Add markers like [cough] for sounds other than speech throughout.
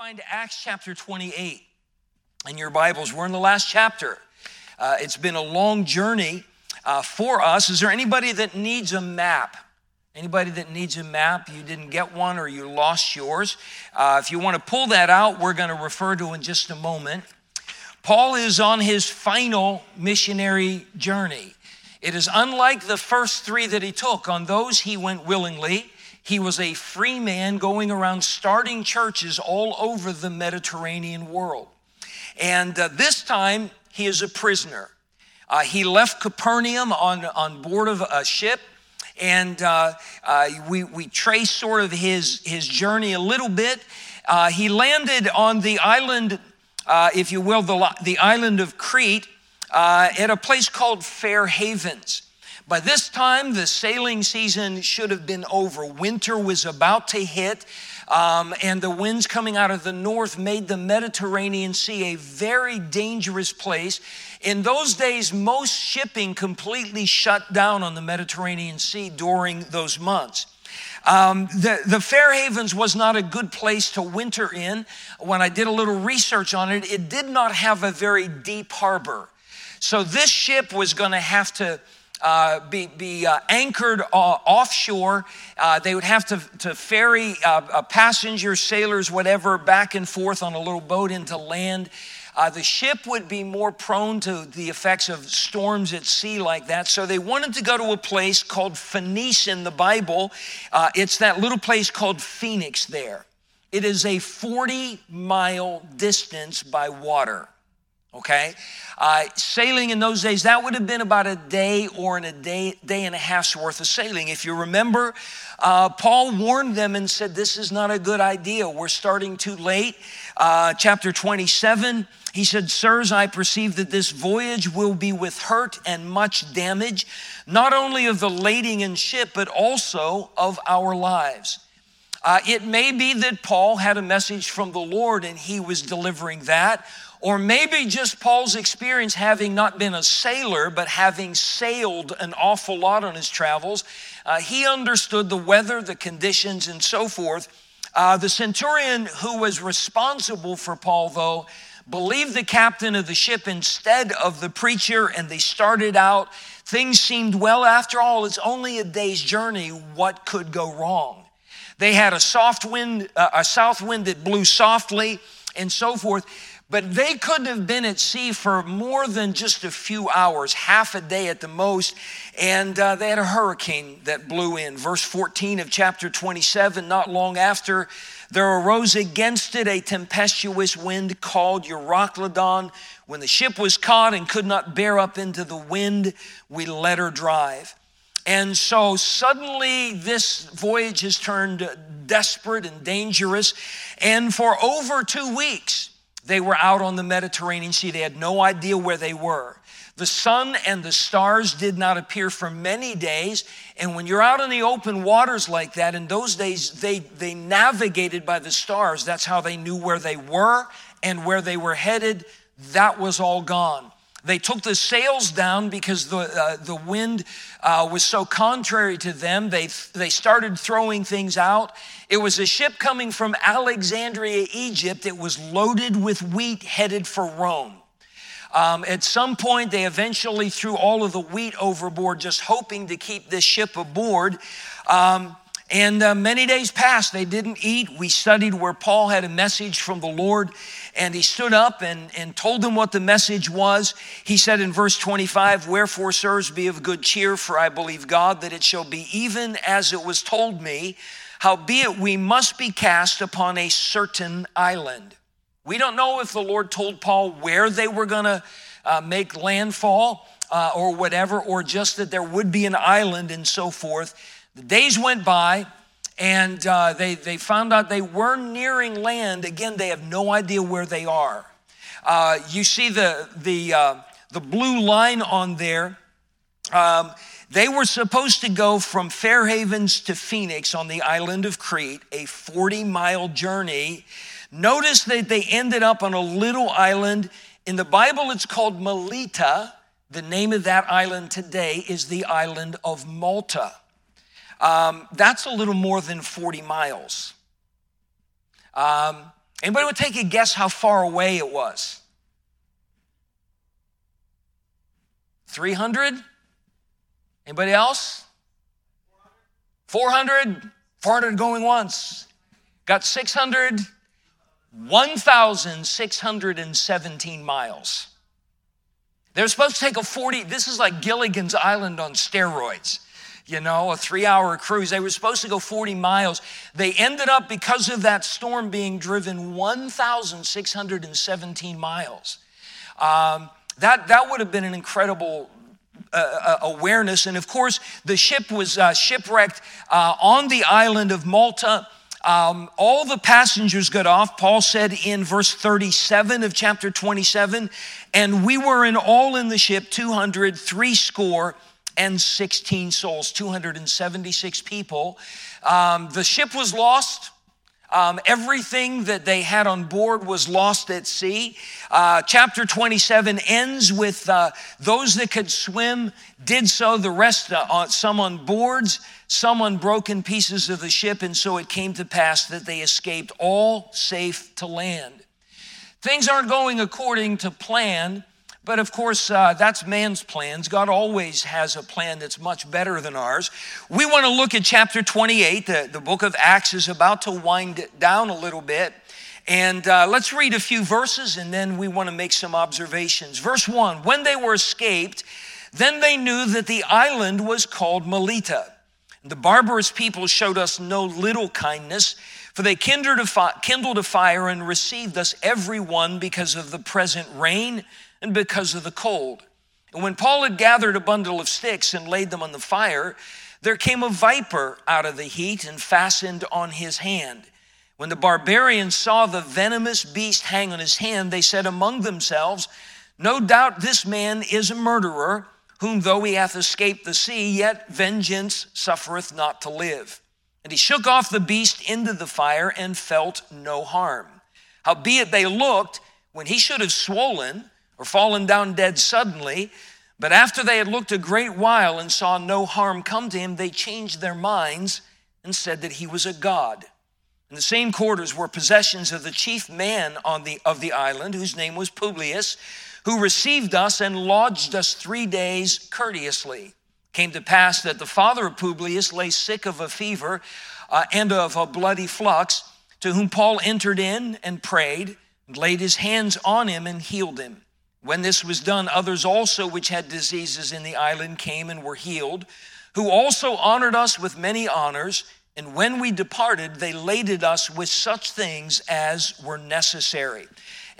find Acts chapter 28 in your Bibles. We're in the last chapter. Uh, it's been a long journey uh, for us. Is there anybody that needs a map? Anybody that needs a map, you didn't get one or you lost yours? Uh, if you want to pull that out, we're going to refer to in just a moment. Paul is on his final missionary journey. It is unlike the first three that he took. On those, he went willingly. He was a free man going around starting churches all over the Mediterranean world. And uh, this time, he is a prisoner. Uh, he left Capernaum on, on board of a ship, and uh, uh we, we trace sort of his, his journey a little bit. Uh, he landed on the island, uh, if you will, the, the island of Crete, at a place called Fair Havens. By this time, the sailing season should have been over. Winter was about to hit, um, and the winds coming out of the north made the Mediterranean Sea a very dangerous place. In those days, most shipping completely shut down on the Mediterranean Sea during those months. Um, the, the Fair Havens was not a good place to winter in. When I did a little research on it, it did not have a very deep harbor. So this ship was going to have to uh, be, be uh, anchored uh, offshore. Uh, they would have to, to ferry uh, passengers, sailors, whatever, back and forth on a little boat into land. the ship would be more prone to the effects of storms at sea like that. So they wanted to go to a place called Phoenice in the Bible. it's that little place called Phoenix there. It is a 40 mile distance by water okay? Uh, sailing in those days, that would have been about a day or in a day, day and a half's worth of sailing. If you remember, uh, Paul warned them and said, This is not a good idea. We're starting too late. Uh, chapter 27, he said, Sirs, I perceive that this voyage will be with hurt and much damage, not only of the lading and ship, but also of our lives. Uh, it may be that Paul had a message from the Lord and he was delivering that or maybe just Paul's experience having not been a sailor, but having sailed an awful lot on his travels. Uh, he understood the weather, the conditions, and so forth. Uh, the centurion who was responsible for Paul, though, believed the captain of the ship instead of the preacher, and they started out. Things seemed well. After all, it's only a day's journey. What could go wrong? They had a soft wind, uh, a south wind that blew softly, and so forth. But they couldn't have been at sea for more than just a few hours, half a day at the most. And uh, they had a hurricane that blew in. Verse 14 of chapter 27 not long after, there arose against it a tempestuous wind called Euroclydon. When the ship was caught and could not bear up into the wind, we let her drive. And so suddenly this voyage has turned desperate and dangerous. And for over two weeks, they were out on the Mediterranean Sea. They had no idea where they were. The sun and the stars did not appear for many days. And when you're out in the open waters like that, in those days, they, they navigated by the stars. That's how they knew where they were and where they were headed. That was all gone. They took the sails down because the, uh, the wind uh, was so contrary to them. They, they started throwing things out. It was a ship coming from Alexandria, Egypt. It was loaded with wheat headed for Rome. Um, at some point, they eventually threw all of the wheat overboard, just hoping to keep this ship aboard. Um, and uh, many days passed, they didn't eat. We studied where Paul had a message from the Lord, and he stood up and, and told them what the message was. He said in verse 25, Wherefore, sirs, be of good cheer, for I believe God that it shall be even as it was told me. Howbeit, we must be cast upon a certain island. We don't know if the Lord told Paul where they were going to uh, make landfall uh, or whatever, or just that there would be an island and so forth. The days went by, and uh, they, they found out they were nearing land. Again, they have no idea where they are. Uh, you see the, the, uh, the blue line on there. Um, they were supposed to go from Fair Havens to Phoenix on the island of Crete, a 40 mile journey. Notice that they ended up on a little island. In the Bible, it's called Melita. The name of that island today is the island of Malta. Um, that's a little more than 40 miles. Um, Anybody would take a guess how far away it was? 300? Anybody else? 400? 400 going once. Got 600? 1,617 miles. They're supposed to take a 40, this is like Gilligan's Island on steroids, you know, a three hour cruise. They were supposed to go 40 miles. They ended up, because of that storm, being driven 1,617 miles. Um, that, that would have been an incredible uh, uh, awareness. And of course, the ship was uh, shipwrecked uh, on the island of Malta. Um, all the passengers got off. Paul said in verse 37 of chapter 27, and we were in all in the ship 200, three score and 16 souls, 276 people. Um, the ship was lost. Um, everything that they had on board was lost at sea. Uh, chapter 27 ends with uh, those that could swim did so, the rest, uh, some on boards, some on broken pieces of the ship, and so it came to pass that they escaped all safe to land. Things aren't going according to plan. But of course, uh, that's man's plans. God always has a plan that's much better than ours. We want to look at chapter 28. The, the book of Acts is about to wind down a little bit. And uh, let's read a few verses and then we want to make some observations. Verse 1 When they were escaped, then they knew that the island was called Melita. The barbarous people showed us no little kindness, for they kindled a, fi- kindled a fire and received us every one because of the present rain and because of the cold. And when Paul had gathered a bundle of sticks and laid them on the fire, there came a viper out of the heat and fastened on his hand. When the barbarians saw the venomous beast hang on his hand, they said among themselves, No doubt this man is a murderer, whom though he hath escaped the sea, yet vengeance suffereth not to live. And he shook off the beast into the fire and felt no harm. Howbeit they looked, when he should have swollen, or fallen down dead suddenly. But after they had looked a great while and saw no harm come to him, they changed their minds and said that he was a god. In the same quarters were possessions of the chief man on the, of the island, whose name was Publius, who received us and lodged us three days courteously. Came to pass that the father of Publius lay sick of a fever uh, and of a bloody flux, to whom Paul entered in and prayed, and laid his hands on him and healed him. When this was done, others also which had diseases in the island came and were healed, who also honored us with many honors. And when we departed, they laded us with such things as were necessary.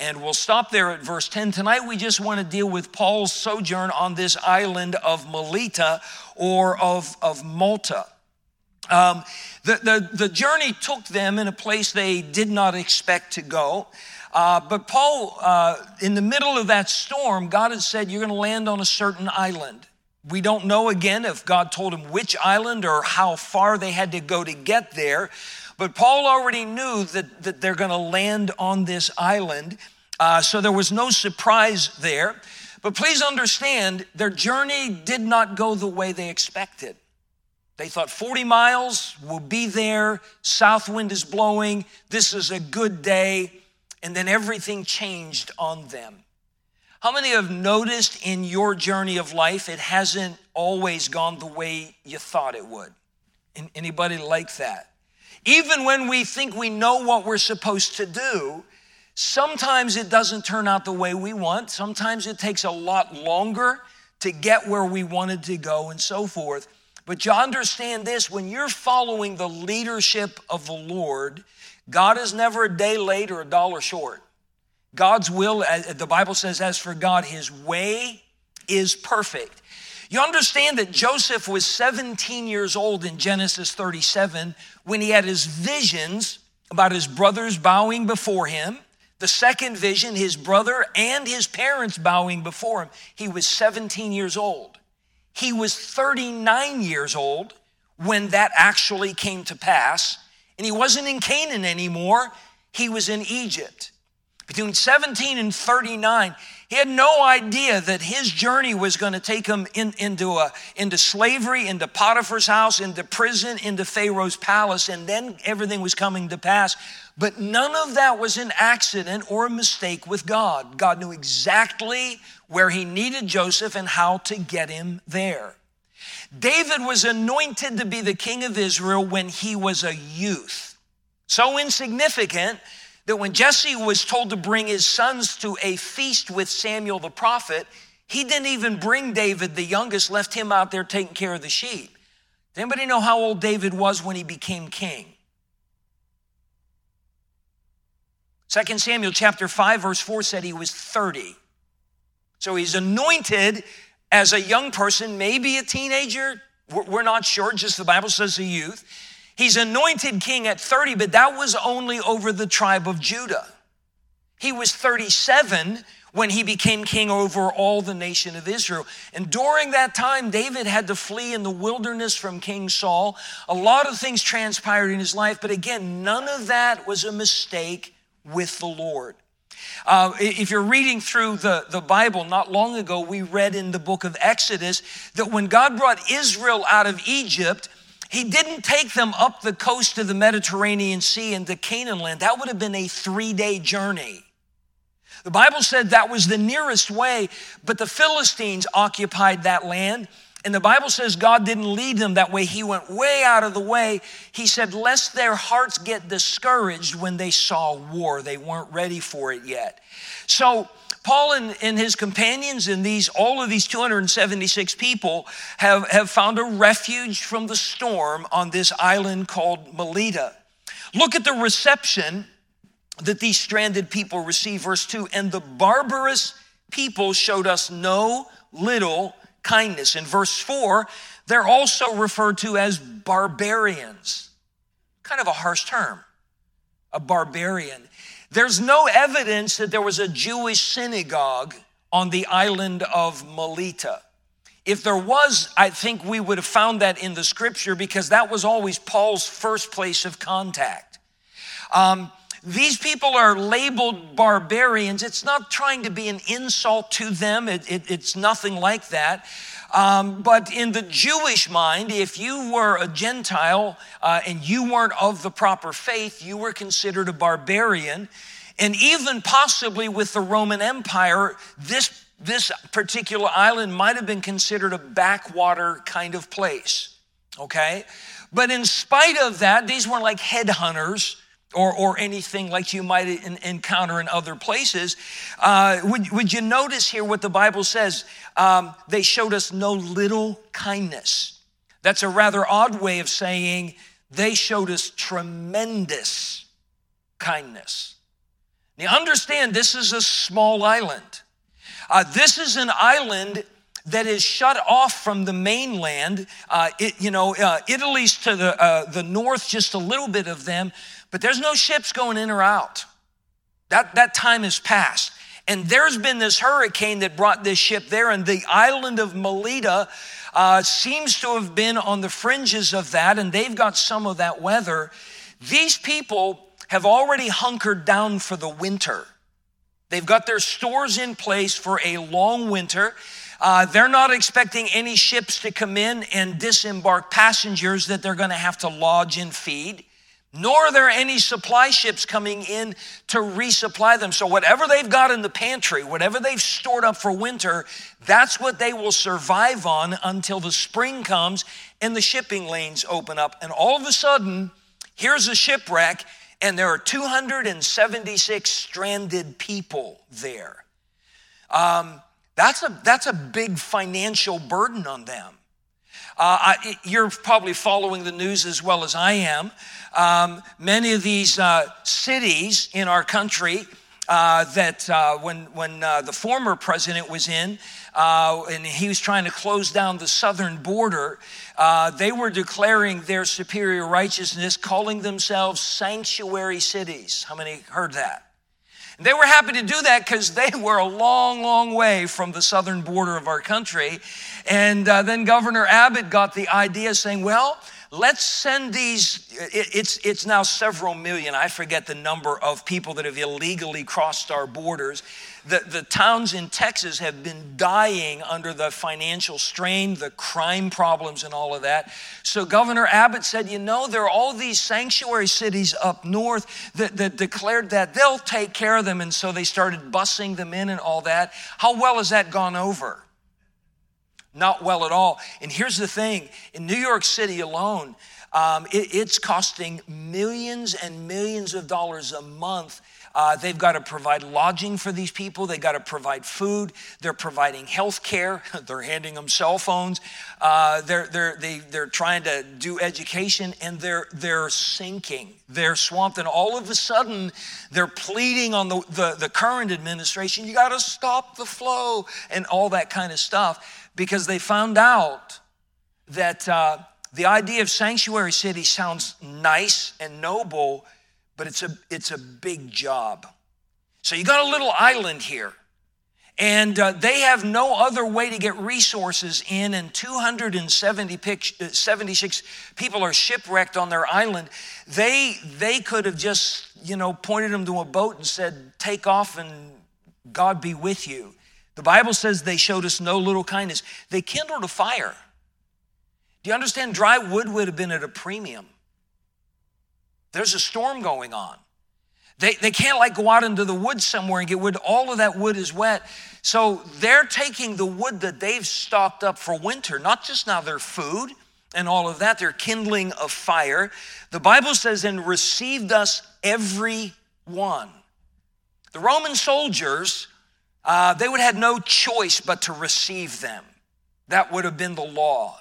And we'll stop there at verse 10. Tonight, we just want to deal with Paul's sojourn on this island of Melita or of, of Malta. Um, the, the, the journey took them in a place they did not expect to go. Uh, but Paul, uh, in the middle of that storm, God had said, You're going to land on a certain island. We don't know again if God told him which island or how far they had to go to get there. But Paul already knew that, that they're going to land on this island. Uh, so there was no surprise there. But please understand, their journey did not go the way they expected. They thought 40 miles, we'll be there, south wind is blowing, this is a good day and then everything changed on them. How many have noticed in your journey of life it hasn't always gone the way you thought it would? Anybody like that? Even when we think we know what we're supposed to do, sometimes it doesn't turn out the way we want. Sometimes it takes a lot longer to get where we wanted to go and so forth. But you understand this when you're following the leadership of the Lord, God is never a day late or a dollar short. God's will, uh, the Bible says, as for God, his way is perfect. You understand that Joseph was 17 years old in Genesis 37 when he had his visions about his brothers bowing before him. The second vision, his brother and his parents bowing before him. He was 17 years old. He was 39 years old when that actually came to pass. And he wasn't in Canaan anymore, he was in Egypt. Between 17 and 39, he had no idea that his journey was going to take him in, into, a, into slavery, into Potiphar's house, into prison, into Pharaoh's palace, and then everything was coming to pass. But none of that was an accident or a mistake with God. God knew exactly where he needed Joseph and how to get him there. David was anointed to be the king of Israel when he was a youth. So insignificant that when Jesse was told to bring his sons to a feast with Samuel the prophet, he didn't even bring David, the youngest, left him out there taking care of the sheep. Does anybody know how old David was when he became king? 2 Samuel chapter 5 verse 4 said he was 30. So he's anointed as a young person, maybe a teenager, we're not sure, just the Bible says a youth. He's anointed king at 30, but that was only over the tribe of Judah. He was 37 when he became king over all the nation of Israel. And during that time, David had to flee in the wilderness from King Saul. A lot of things transpired in his life, but again, none of that was a mistake with the Lord. Uh, if you're reading through the, the Bible, not long ago, we read in the book of Exodus that when God brought Israel out of Egypt, he didn't take them up the coast of the Mediterranean Sea into Canaan land. That would have been a three day journey. The Bible said that was the nearest way, but the Philistines occupied that land. And the Bible says God didn't lead them that way. He went way out of the way. He said, lest their hearts get discouraged when they saw war. They weren't ready for it yet. So, Paul and, and, his companions and these, all of these 276 people have, have found a refuge from the storm on this island called Melita. Look at the reception that these stranded people receive. Verse 2 And the barbarous people showed us no little kindness. In verse 4, they're also referred to as barbarians. Kind of a harsh term, a barbarian. There's no evidence that there was a Jewish synagogue on the island of Melita. If there was, I think we would have found that in the scripture because that was always Paul's first place of contact. Um, these people are labeled barbarians. It's not trying to be an insult to them, it, it, it's nothing like that. Um, but in the Jewish mind, if you were a Gentile uh, and you weren't of the proper faith, you were considered a barbarian. And even possibly with the Roman Empire, this, this particular island might have been considered a backwater kind of place. Okay? But in spite of that, these weren't like headhunters or, or anything like you might in, encounter in other places. Uh, would, would you notice here what the Bible says? Um, they showed us no little kindness. That's a rather odd way of saying they showed us tremendous kindness. Now, understand this is a small island. Uh, this is an island that is shut off from the mainland. Uh, it, you know, uh, Italy's to the, uh, the north, just a little bit of them, but there's no ships going in or out. That, that time has passed. And there's been this hurricane that brought this ship there, and the island of Melita uh, seems to have been on the fringes of that, and they've got some of that weather. These people have already hunkered down for the winter. They've got their stores in place for a long winter. Uh, they're not expecting any ships to come in and disembark passengers that they're going to have to lodge and feed nor are there any supply ships coming in to resupply them. So, whatever they've got in the pantry, whatever they've stored up for winter, that's what they will survive on until the spring comes and the shipping lanes open up. And all of a sudden, here's a shipwreck, and there are 276 stranded people there. Um, that's, a, that's a big financial burden on them. Uh, I, you're probably following the news as well as I am. Um, many of these uh, cities in our country uh, that uh, when, when uh, the former president was in, uh, and he was trying to close down the southern border, they were declaring their superior righteousness, calling themselves sanctuary cities. How many heard that? They were happy to do that because they [laughs] were a long, long way from the southern border of our country. And uh, then Governor Abbott got the idea saying, well, let's send these it's it's now several million. I forget the number of people that have illegally crossed our borders. The, the towns in texas have been dying under the financial strain the crime problems and all of that. So governor abbott said you know there are all these sanctuary cities up north that, that declared that they'll take care of them. And so they started busing them in and all that. How well has that gone over not well at all. And here's the thing in New York City alone, um, it, it's costing millions and millions of dollars a month. Uh, they've got to provide lodging for these people. They've got to provide food. They're providing health care. [laughs] they're handing them cell phones. Uh, they're, they're, they, they're trying to do education and they're, they're sinking. They're swamped. And all of a sudden, they're pleading on the, the, the current administration you got to stop the flow and all that kind of stuff because they found out that uh, the idea of sanctuary city sounds nice and noble, but it's a, it's a big job. So you got a little island here. And uh, they have no other way to get resources in, and 276 people are shipwrecked on their island. They, they could have just, you know, pointed them to a boat and said, Take off and God be with you. The Bible says they showed us no little kindness. They kindled a fire. Do you understand? Dry wood would have been at a premium. There's a storm going on. They, they can't like go out into the woods somewhere and get wood. All of that wood is wet. So they're taking the wood that they've stocked up for winter, not just now their food and all of that, they're kindling a fire. The Bible says, and received us every one. The Roman soldiers uh, they would have had no choice but to receive them. That would have been the law.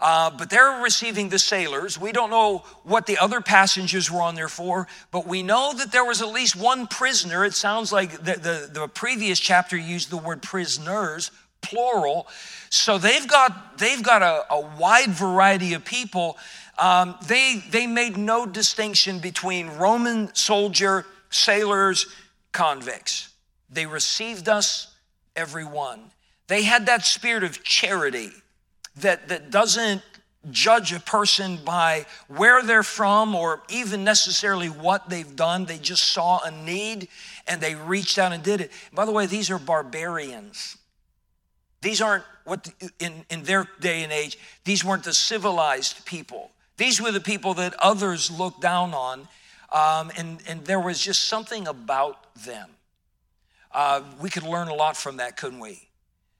Uh, but they're receiving the sailors. We don't know what the other passengers were on there for, but we know that there was at least one prisoner. It sounds like the, the, the previous chapter used the word prisoners, plural. So they've got, they've got a, a wide variety of people. Um, they, they made no distinction between Roman soldier, sailors, convicts. They received us, everyone. They had that spirit of charity that, that doesn't judge a person by where they're from or even necessarily what they've done. They just saw a need and they reached out and did it. By the way, these are barbarians. These aren't what in, in their day and age, these weren't the civilized people. These were the people that others looked down on. Um, and, and there was just something about them. Uh, we could learn a lot from that, couldn't we?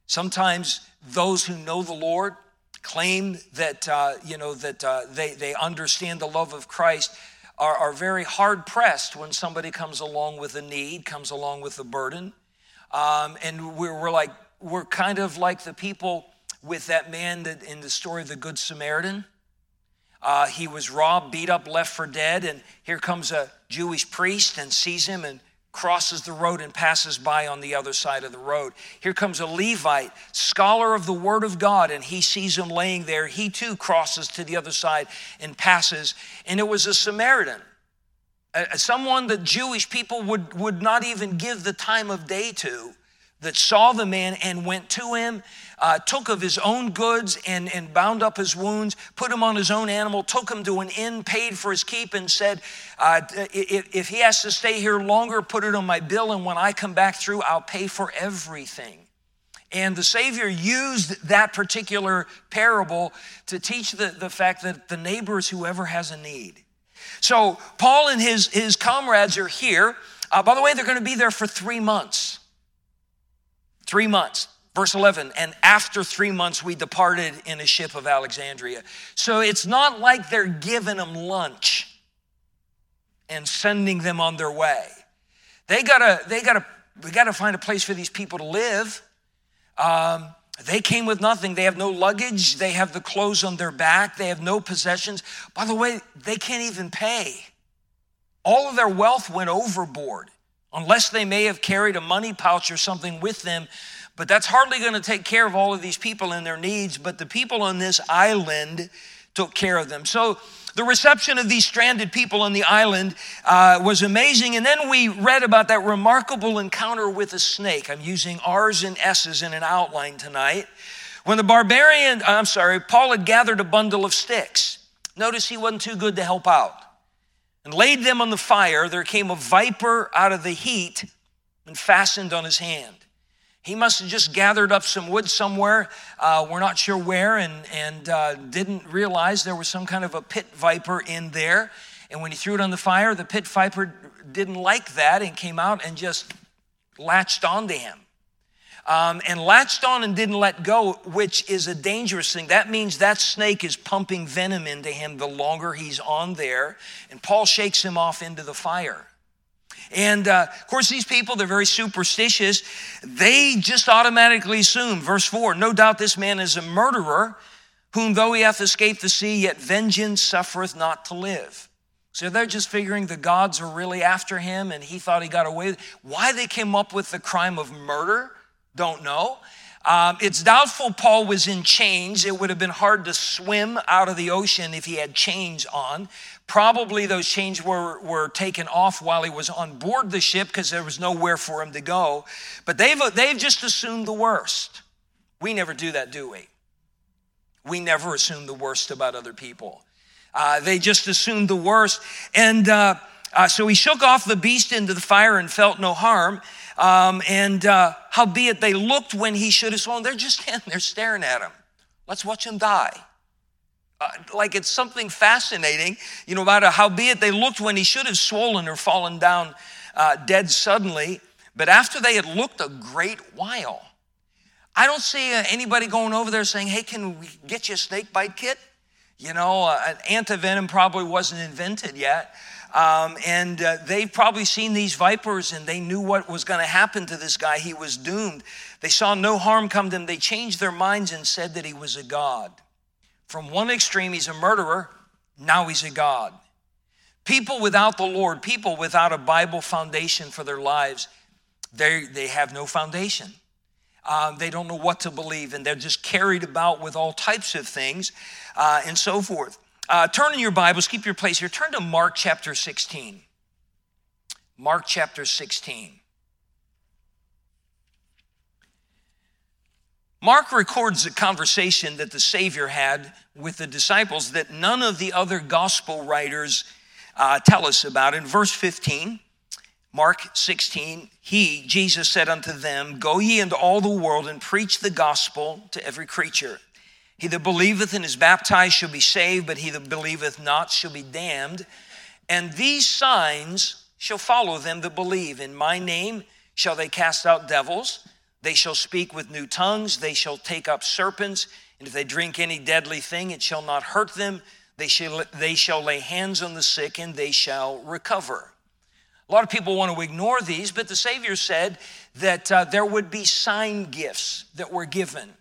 Sometimes those who know the Lord claim that uh, you know that uh, they they understand the love of Christ. Are, are very hard pressed when somebody comes along with a need, comes along with a burden, um, and we're, we're like we're kind of like the people with that man that in the story of the Good Samaritan. Uh, he was robbed, beat up, left for dead, and here comes a Jewish priest and sees him and crosses the road and passes by on the other side of the road. Here comes a Levite, scholar of the Word of God, and he sees him laying there. He too crosses to the other side and passes. And it was a Samaritan, someone that Jewish people would, would not even give the time of day to that saw the man and went to him, uh, took of his own goods and, and bound up his wounds, put him on his own animal, took him to an inn, paid for his keep, and said, uh, if, if he has to stay here longer, put it on my bill, and when I come back through, I'll pay for everything. And the Savior used that particular parable to teach the, the fact that the neighbor is whoever has a need. So Paul and his, his comrades are here. Uh, by the way, they're going to be there for three months. Three months. Verse 11, and after three months, we departed in a ship of Alexandria. So it's not like they're giving them lunch and sending them on their way. They gotta, they gotta, we gotta find a place for these people to live. Um, they came with nothing. They have no luggage. They have the clothes on their back. They have no possessions. By the way, they can't even pay. All of their wealth went overboard unless they may have carried a money pouch or something with them. But that's hardly going to take care of all of these people and their needs. But the people on this island took care of them. So the reception of these stranded people on the island uh, was amazing. And then we read about that remarkable encounter with a snake. I'm using R's and S's in an outline tonight. When the barbarian, I'm sorry, Paul had gathered a bundle of sticks. Notice he wasn't too good to help out. And laid them on the fire, there came a viper out of the heat and fastened on his hand. He must have just gathered up some wood somewhere, uh, we're not sure where, and, and uh, didn't realize there was some kind of a pit viper in there. And when he threw it on the fire, the pit viper didn't like that and came out and just latched onto him. Um, and latched on and didn't let go, which is a dangerous thing. That means that snake is pumping venom into him the longer he's on there. And Paul shakes him off into the fire. And uh, of course, these people, they're very superstitious. They just automatically assume, verse 4 no doubt this man is a murderer, whom though he hath escaped the sea, yet vengeance suffereth not to live. So they're just figuring the gods are really after him and he thought he got away. Why they came up with the crime of murder, don't know. Um, it's doubtful Paul was in chains. It would have been hard to swim out of the ocean if he had chains on. Probably those chains were, were taken off while he was on board the ship because there was nowhere for him to go. But they've, they've just assumed the worst. We never do that, do we? We never assume the worst about other people. Uh, they just assumed the worst. And uh, uh, so he shook off the beast into the fire and felt no harm. Um, and uh, howbeit they looked when he should have swollen, they're just standing there staring at him. Let's watch him die. Uh, like it's something fascinating, you know, about how howbeit they looked when he should have swollen or fallen down uh, dead suddenly, but after they had looked a great while. I don't see uh, anybody going over there saying, hey, can we get you a snake bite kit? You know, uh, an antivenom probably wasn't invented yet. Um, and uh, they've probably seen these vipers and they knew what was going to happen to this guy. He was doomed. They saw no harm come to him. They changed their minds and said that he was a God. From one extreme, he's a murderer, now he's a God. People without the Lord, people without a Bible foundation for their lives, they, they have no foundation. Um, they don't know what to believe, and they're just carried about with all types of things uh, and so forth. Uh, turn in your Bibles, keep your place here. Turn to Mark chapter 16. Mark chapter 16. Mark records a conversation that the Savior had with the disciples that none of the other gospel writers uh, tell us about. In verse 15, Mark 16, he, Jesus, said unto them, Go ye into all the world and preach the gospel to every creature. He that believeth and is baptized shall be saved, but he that believeth not shall be damned. And these signs shall follow them that believe. In my name shall they cast out devils. They shall speak with new tongues. They shall take up serpents. And if they drink any deadly thing, it shall not hurt them. They shall, they shall lay hands on the sick and they shall recover. A lot of people want to ignore these, but the Savior said that uh, there would be sign gifts that were given.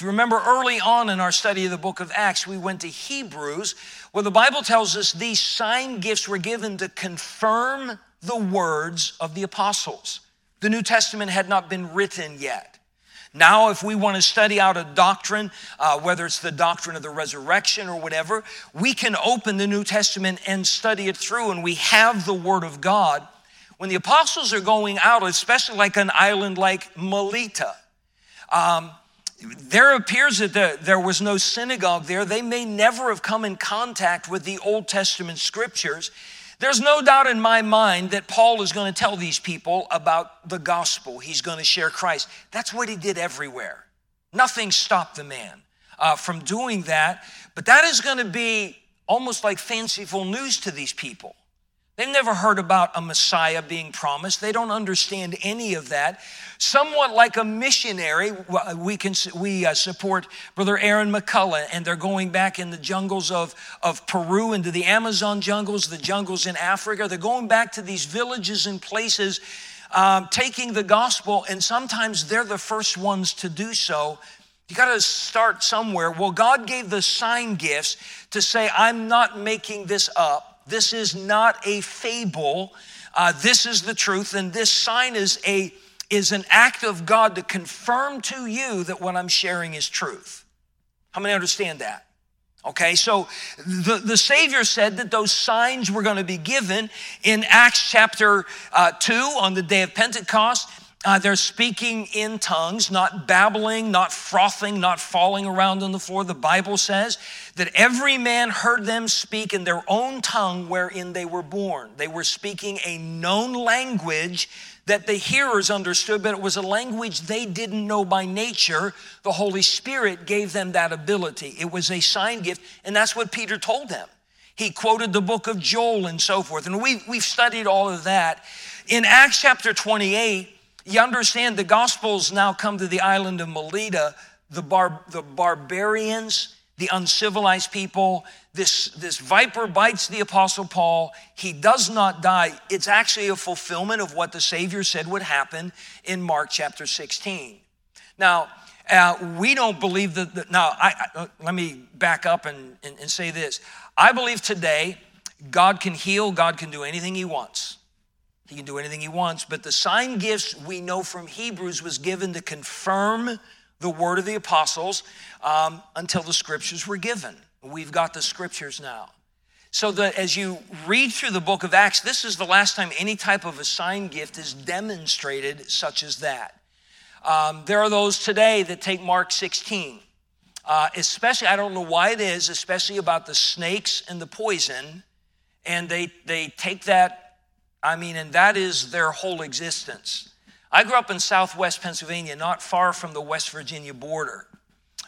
If you remember early on in our study of the book of Acts, we went to Hebrews, where the Bible tells us these sign gifts were given to confirm the words of the apostles. The New Testament had not been written yet. Now, if we want to study out a doctrine, uh, whether it's the doctrine of the resurrection or whatever, we can open the New Testament and study it through, and we have the Word of God. When the apostles are going out, especially like an island like Melita, um, there appears that the, there was no synagogue there. They may never have come in contact with the Old Testament scriptures. There's no doubt in my mind that Paul is going to tell these people about the gospel. He's going to share Christ. That's what he did everywhere. Nothing stopped the man uh, from doing that. But that is going to be almost like fanciful news to these people. They've never heard about a Messiah being promised. They don't understand any of that. Somewhat like a missionary, we can we uh, support Brother Aaron McCullough, and they're going back in the jungles of, of Peru into the Amazon jungles, the jungles in Africa. They're going back to these villages and places, um, taking the gospel, and sometimes they're the first ones to do so. You got to start somewhere. Well, God gave the sign gifts to say, I'm not making this up. This is not a fable. Uh, this is the truth, and this sign is a is an act of God to confirm to you that what I'm sharing is truth. How many understand that? Okay, so the, the Savior said that those signs were going to be given in Acts chapter uh, 2 on the day of Pentecost. Uh, they're speaking in tongues, not babbling, not frothing, not falling around on the floor. The Bible says that every man heard them speak in their own tongue wherein they were born. They were speaking a known language that the hearers understood, but it was a language they didn't know by nature. The Holy Spirit gave them that ability. It was a sign gift, and that's what Peter told them. He quoted the book of Joel and so forth, and we, we've studied all of that. In Acts chapter 28, you understand the Gospels now come to the island of Melita. The, bar, the barbarians, the uncivilized people, this, this viper bites the Apostle Paul. He does not die. It's actually a fulfillment of what the Savior said would happen in Mark chapter 16. Now, uh, we don't believe that. that now, I, I, uh, let me back up and, and, and say this. I believe today God can heal, God can do anything He wants. He can do anything he wants. But the sign gifts we know from Hebrews was given to confirm the word of the apostles um, until the scriptures were given. We've got the scriptures now. So that as you read through the book of Acts, this is the last time any type of a sign gift is demonstrated, such as that. Um, there are those today that take Mark 16, uh, especially, I don't know why it is, especially about the snakes and the poison, and they, they take that I mean, and that is their whole existence. I grew up in southwest Pennsylvania, not far from the West Virginia border.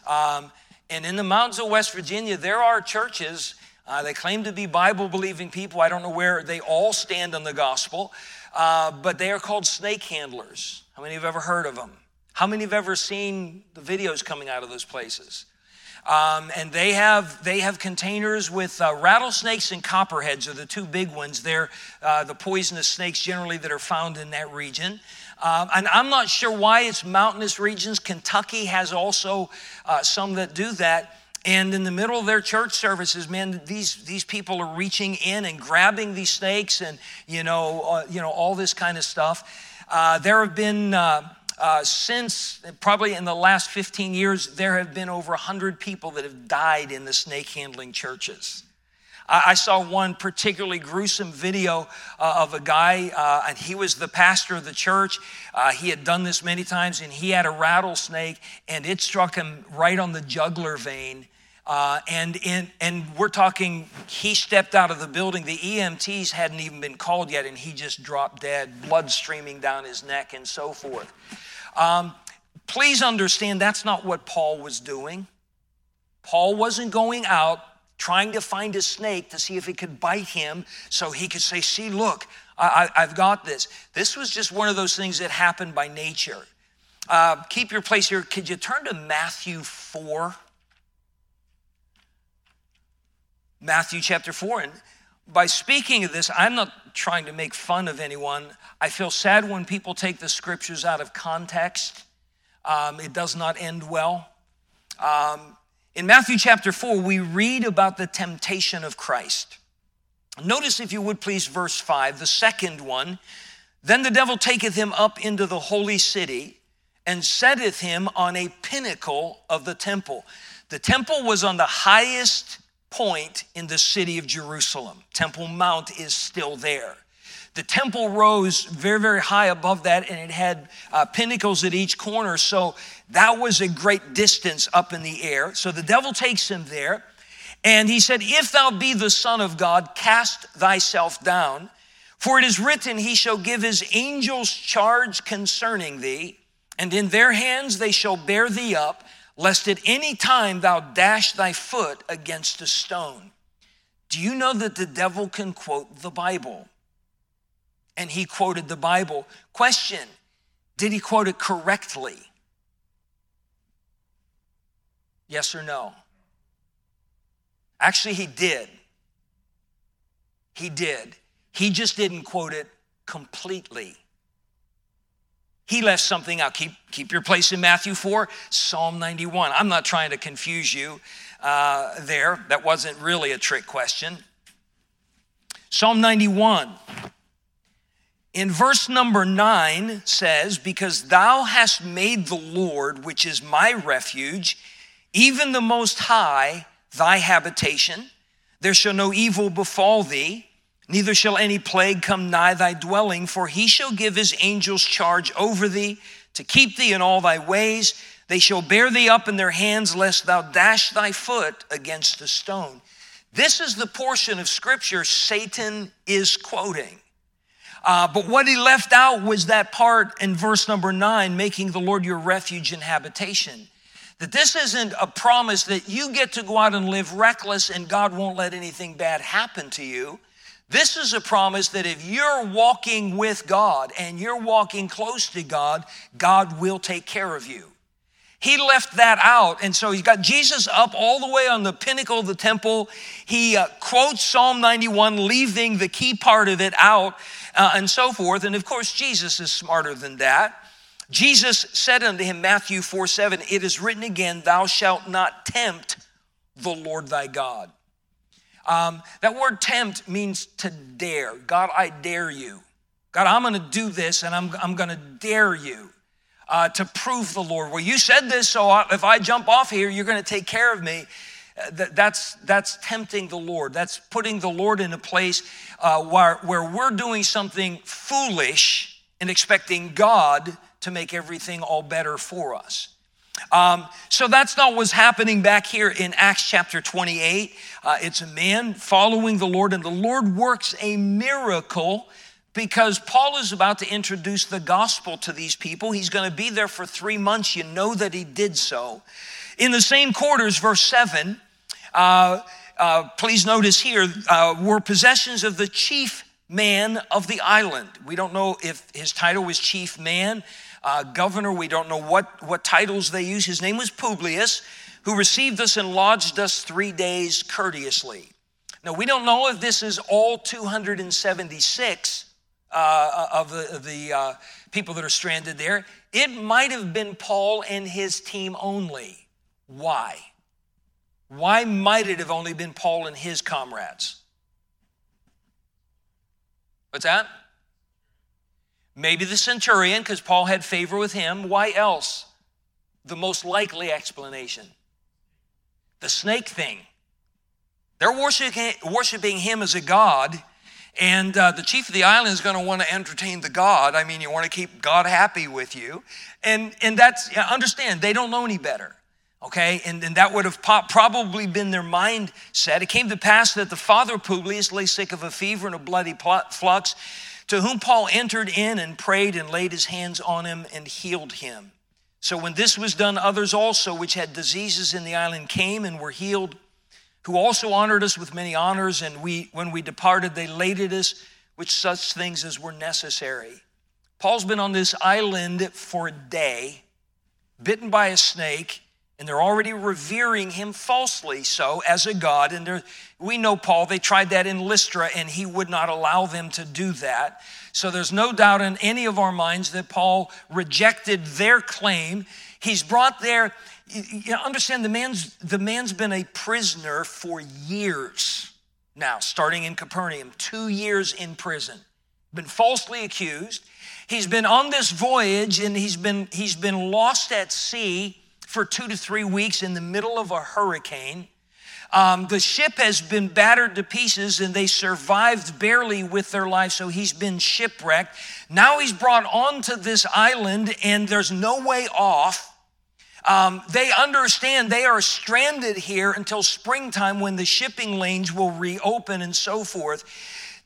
Um, and in the mountains of West Virginia, there are churches. Uh, they claim to be Bible believing people. I don't know where they all stand on the gospel, uh, but they are called snake handlers. How many have ever heard of them? How many have ever seen the videos coming out of those places? Um, and they have they have containers with uh, rattlesnakes and copperheads are the two big ones. They're uh, the poisonous snakes generally that are found in that region. Um, and I'm not sure why it's mountainous regions. Kentucky has also uh, some that do that. And in the middle of their church services, man, these, these people are reaching in and grabbing these snakes and, you know, uh, you know all this kind of stuff. Uh, there have been uh, uh, since probably in the last 15 years, there have been over 100 people that have died in the snake handling churches. I, saw one particularly gruesome video uh, of a guy, uh, and he was the pastor of the church. Uh, he had done this many times, and he had a rattlesnake, and it struck him right on the jugular vein. Uh, and in, and we're talking, he stepped out of the building. The EMTs hadn't even been called yet, and he just dropped dead, blood streaming down his neck, and so forth. Um, please understand that's not what Paul was doing. Paul wasn't going out trying to find a snake to see if it could bite him so he could say, See, look, I, have got this. This was just one of those things that happened by nature. Uh, keep your place here. Could you turn to Matthew 4? Matthew chapter 4. And by speaking of this, I'm not trying to make fun of anyone. I feel sad when people take the scriptures out of context. Um, it does not end well. Um, in Matthew chapter 4, we read about the temptation of Christ. Notice, if you would please, verse 5, the second one. Then the devil taketh him up into the holy city and setteth him on a pinnacle of the temple. The temple was on the highest point in the city of Jerusalem. Temple Mount is still there. The temple rose very, very high above that, and it had uh, pinnacles at each corner. So that was a great distance up in the air. So the devil takes him there, and he said, If thou be the Son of God, cast thyself down. For it is written, He shall give His angels charge concerning thee, and in their hands they shall bear thee up lest at any time thou dash thy foot against a stone. Do you know that the devil can quote the Bible? And he quoted the Bible. Question Did he quote it correctly? Yes or no? Actually, he did. He did. He just didn't quote it completely. He left something out. Keep, keep your place in Matthew 4, Psalm 91. I'm not trying to confuse you uh, there. That wasn't really a trick question. Psalm 91. In verse number nine says, Because thou hast made the Lord, which is my refuge, even the Most High, thy habitation, there shall no evil befall thee, Neither shall any plague come nigh thy dwelling, for he shall give his angels charge over thee to keep thee in all thy ways. They shall bear thee up in their hands, lest thou dash thy foot against a stone. This is the portion of scripture Satan is quoting. Uh, but what he left out was that part in verse number nine, making the Lord your refuge and habitation. That this isn't a promise that you get to go out and live reckless and God won't let anything bad happen to you. This is a promise that if you're walking with God and you're walking close to God, God will take care of you. He left that out. And so he's got Jesus up all the way on the pinnacle of the temple. He uh, quotes Psalm 91, leaving the key part of it out, uh, and so forth. And of course, Jesus is smarter than that. Jesus said unto him, Matthew 4 7, It is written again, Thou shalt not tempt the Lord thy God. Um, that word tempt means to dare. God, I dare you. God, I'm going to do this and I'm, I'm going to dare you uh, to prove the Lord. Well, you said this, so if I jump off here, you're going to take care of me. Uh, that's, that's tempting the Lord. That's putting the Lord in a place uh, where, where we're doing something foolish and expecting God to make everything all better for us. Um, so that's not what's happening back here in Acts chapter 28. Uh, it's a man following the Lord, and the Lord works a miracle because Paul is about to introduce the gospel to these people. He's going to be there for three months. You know that he did so. In the same quarters, verse 7, uh, uh, please notice here, uh, were possessions of the chief man of the island. We don't know if his title was chief man, uh, governor. We don't know what, what titles they use. His name was Publius, who received us and lodged us three days courteously. Now, we don't know if this is all 276 uh, of the, of the uh, people that are stranded there. It might have been Paul and his team only. Why? Why might it have only been Paul and his comrades? What's that? Maybe the centurion, because Paul had favor with him. Why else? The most likely explanation the snake thing. They're worshiping, worshiping him as a god and uh, the chief of the island is going to want to entertain the God. I mean, you want to keep God happy with you. And, and that's, understand, they don't know any better. Okay, and, and that would have probably been their mindset. It came to pass that the father of Publius lay sick of a fever and a bloody flux, to whom Paul entered in and prayed and laid his hands on him and healed him. So when this was done, others also, which had diseases in the island, came and were healed who also honored us with many honors, and we, when we departed, they laded us with such things as were necessary. Paul's been on this island for a day, bitten by a snake, and they're already revering him falsely so as a god. And we know Paul, they tried that in Lystra, and he would not allow them to do that. So there's no doubt in any of our minds that Paul rejected their claim. He's brought there you understand the man's the man's been a prisoner for years now starting in capernaum two years in prison been falsely accused he's been on this voyage and he's been he's been lost at sea for two to three weeks in the middle of a hurricane um, the ship has been battered to pieces and they survived barely with their life, so he's been shipwrecked. Now he's brought onto this island and there's no way off. Um, they understand they are stranded here until springtime when the shipping lanes will reopen and so forth.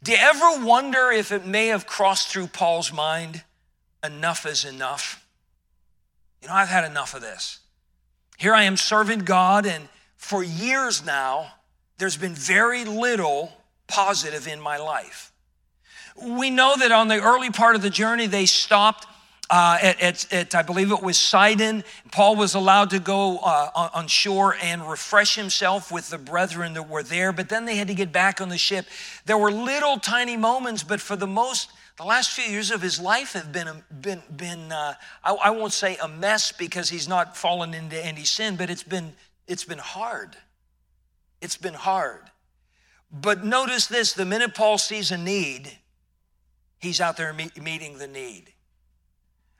Do you ever wonder if it may have crossed through Paul's mind? Enough is enough. You know, I've had enough of this. Here I am serving God, and for years now, there's been very little positive in my life. We know that on the early part of the journey, they stopped uh, at, at, at, I believe it was Sidon. Paul was allowed to go uh, on shore and refresh himself with the brethren that were there, but then they had to get back on the ship. There were little tiny moments, but for the most, the last few years of his life have been, been, been uh, I, I won't say a mess because he's not fallen into any sin, but it's been, it's been hard. It's been hard. But notice this the minute Paul sees a need, he's out there meet, meeting the need.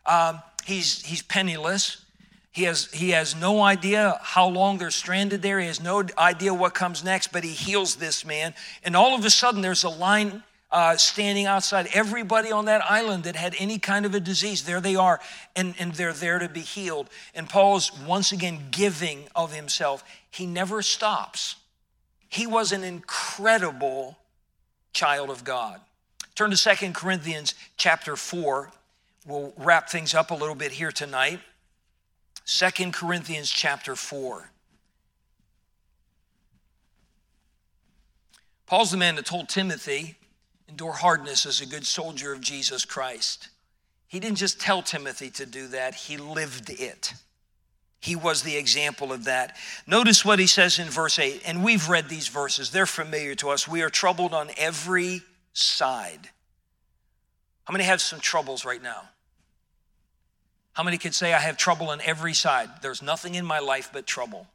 Um, he's, he's penniless. He has, he has no idea how long they're stranded there. He has no idea what comes next, but he heals this man. And all of a sudden, there's a line uh, standing outside. Everybody on that island that had any kind of a disease, there they are, and, and they're there to be healed. And Paul's once again giving of himself. He never stops. He was an incredible child of God. Turn to Second Corinthians chapter 4. We'll wrap things up a little bit here tonight. Second Corinthians chapter 4. Paul's the man that told Timothy, endure hardness as a good soldier of Jesus Christ. He didn't just tell Timothy to do that, he lived it. He was the example of that. Notice what he says in verse 8, and we've read these verses, they're familiar to us. We are troubled on every side. How many have some troubles right now? How many could say, I have trouble on every side? There's nothing in my life but trouble.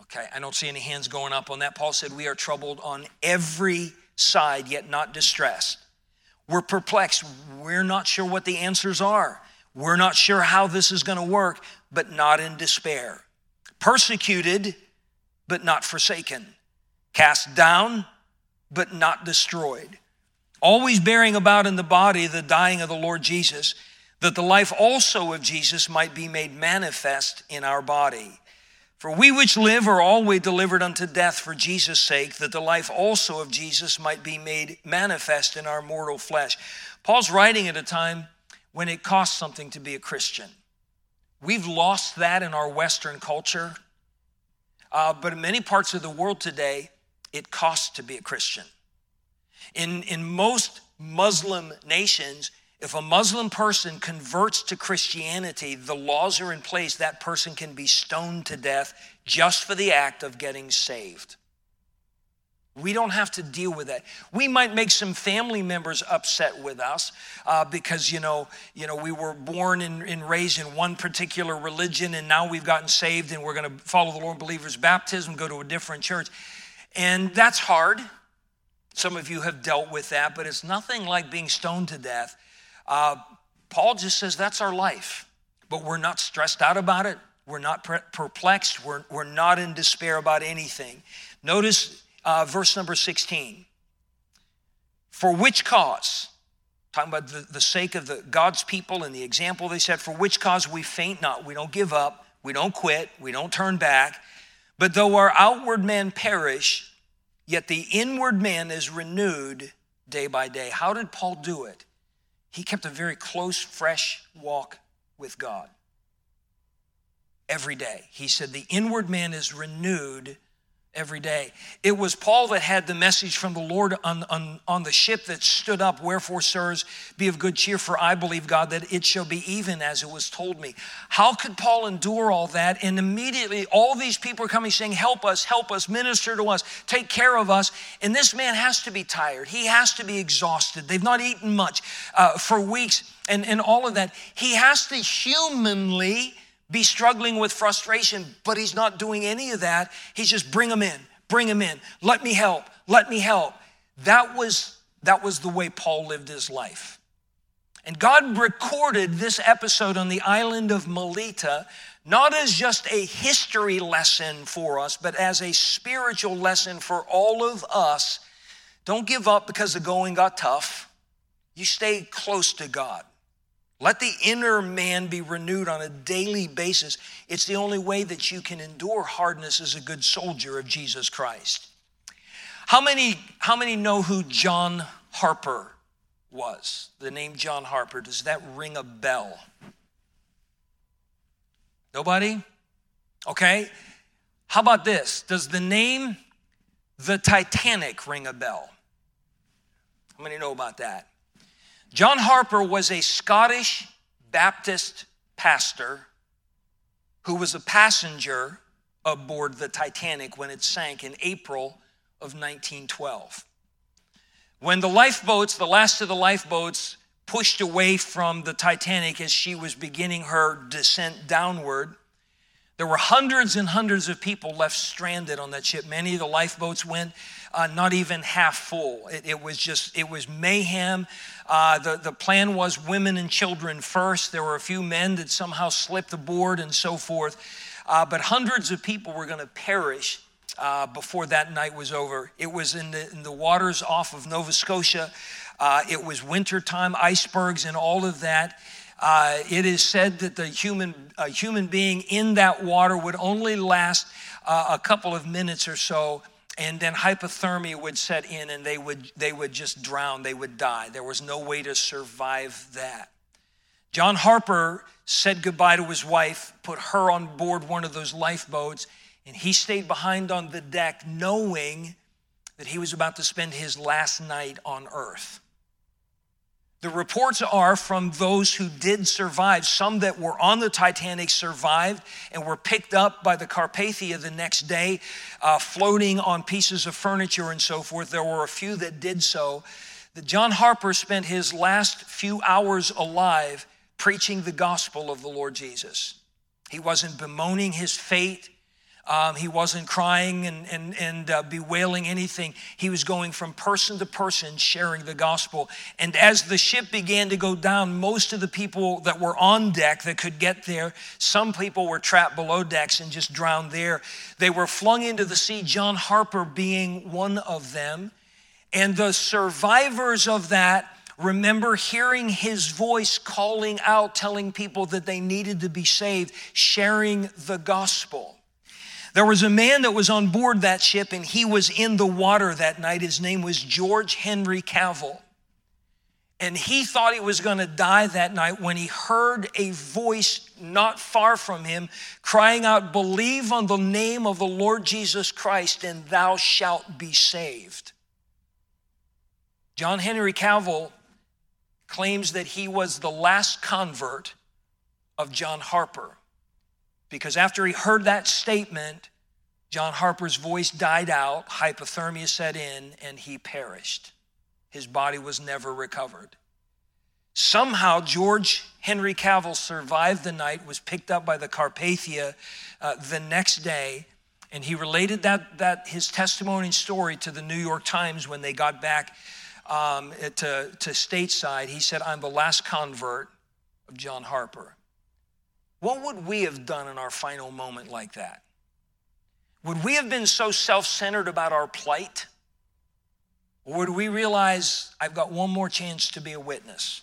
Okay, I don't see any hands going up on that. Paul said, We are troubled on every side, yet not distressed. We're perplexed. We're not sure what the answers are. We're not sure how this is going to work, but not in despair. Persecuted, but not forsaken. Cast down, but not destroyed. Always bearing about in the body the dying of the Lord Jesus, that the life also of Jesus might be made manifest in our body. For we which live are always delivered unto death for Jesus' sake, that the life also of Jesus might be made manifest in our mortal flesh. Paul's writing at a time when it costs something to be a Christian. We've lost that in our Western culture, uh, but in many parts of the world today, it costs to be a Christian. In, in most Muslim nations, if a Muslim person converts to Christianity, the laws are in place, that person can be stoned to death just for the act of getting saved. We don't have to deal with that. We might make some family members upset with us uh, because you know, you know, we were born and, and raised in one particular religion, and now we've gotten saved, and we're going to follow the Lord believers' baptism, go to a different church, and that's hard. Some of you have dealt with that, but it's nothing like being stoned to death uh, Paul just says that's our life, but we're not stressed out about it. We're not perplexed. We're, we're not in despair about anything. Notice uh, verse number 16. For which cause? Talking about the, the sake of the God's people and the example they set, for which cause we faint not, we don't give up, we don't quit, we don't turn back. But though our outward man perish, yet the inward man is renewed day by day. How did Paul do it? He kept a very close, fresh walk with God every day. He said, The inward man is renewed every day. It was Paul that had the message from the Lord on, on, on the ship that stood up. Wherefore, sirs, be of good cheer, for I believe, God, that it shall be even as it was told me. How could Paul endure all that? And immediately, all these people are coming saying, Help us, help us, minister to us, take care of us. And this man has to be tired. He has to be exhausted. They've not eaten much uh, for weeks and, and all of that. He has to humanly be struggling with frustration, but he's not doing any of that. He's just bring them in, bring them in. Let me help, let me help. That was that was the way Paul lived his life. And God recorded this episode on the island of Melita not as just a history lesson for us, but as a spiritual lesson for all of us. Don't give up because the going got tough. You stay close to God. Let the inner man be renewed on a daily basis. It's the only way that you can endure hardness as a good soldier of Jesus Christ. How many, how many know who John Harper was? The name John Harper, does that ring a bell? Nobody? Okay. How about this? Does the name the Titanic ring a bell? How many know about that? John Harper was a Scottish Baptist pastor who was a passenger aboard the Titanic when it sank in April of 1912. When the lifeboats, the last of the lifeboats, pushed away from the Titanic as she was beginning her descent downward, there were hundreds and hundreds of people left stranded on that ship. Many of the lifeboats went uh, not even half full. It, it, was just, it was mayhem. Uh, the, the plan was women and children first. There were a few men that somehow slipped aboard and so forth. Uh, but hundreds of people were going to perish uh, before that night was over. It was in the, in the waters off of Nova Scotia. Uh, it was wintertime, icebergs, and all of that. Uh, it is said that the human, a human being in that water would only last uh, a couple of minutes or so, and then hypothermia would set in and they would, they would just drown, they would die. There was no way to survive that. John Harper said goodbye to his wife, put her on board one of those lifeboats, and he stayed behind on the deck knowing that he was about to spend his last night on earth. The reports are from those who did survive. Some that were on the Titanic survived and were picked up by the Carpathia the next day, uh, floating on pieces of furniture and so forth. There were a few that did so. That John Harper spent his last few hours alive preaching the gospel of the Lord Jesus. He wasn't bemoaning his fate. Um, he wasn't crying and, and, and uh, bewailing anything. He was going from person to person sharing the gospel. And as the ship began to go down, most of the people that were on deck that could get there, some people were trapped below decks and just drowned there. They were flung into the sea, John Harper being one of them. And the survivors of that remember hearing his voice calling out, telling people that they needed to be saved, sharing the gospel. There was a man that was on board that ship and he was in the water that night. His name was George Henry Cavell. And he thought he was going to die that night when he heard a voice not far from him crying out, Believe on the name of the Lord Jesus Christ, and thou shalt be saved. John Henry Cavell claims that he was the last convert of John Harper. Because after he heard that statement, John Harper's voice died out, hypothermia set in, and he perished. His body was never recovered. Somehow, George Henry Cavell survived the night, was picked up by the Carpathia uh, the next day, and he related that, that his testimony and story to the New York Times when they got back um, to, to stateside, he said, I'm the last convert of John Harper. What would we have done in our final moment like that? Would we have been so self centered about our plight? Or would we realize, I've got one more chance to be a witness?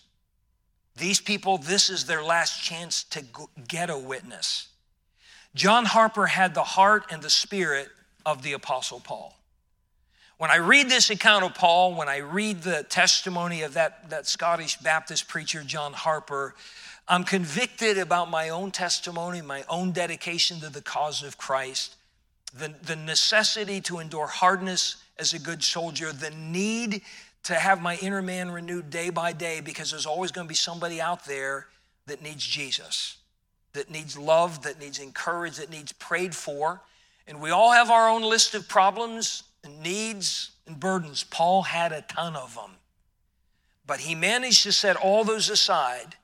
These people, this is their last chance to get a witness. John Harper had the heart and the spirit of the Apostle Paul. When I read this account of Paul, when I read the testimony of that, that Scottish Baptist preacher, John Harper, I'm convicted about my own testimony, my own dedication to the cause of Christ, the, the necessity to endure hardness as a good soldier, the need to have my inner man renewed day by day because there's always going to be somebody out there that needs Jesus, that needs love, that needs encouraged, that needs prayed for. And we all have our own list of problems and needs and burdens. Paul had a ton of them. But he managed to set all those aside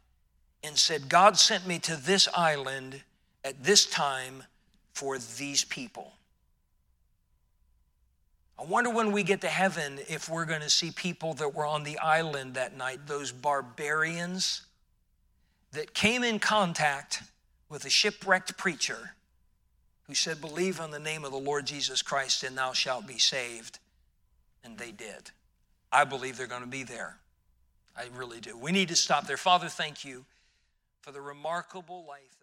and said, God sent me to this island at this time for these people. I wonder when we get to heaven if we're going to see people that were on the island that night, those barbarians that came in contact with a shipwrecked preacher who said, Believe on the name of the Lord Jesus Christ and thou shalt be saved. And they did. I believe they're going to be there. I really do. We need to stop there. Father, thank you for the remarkable life.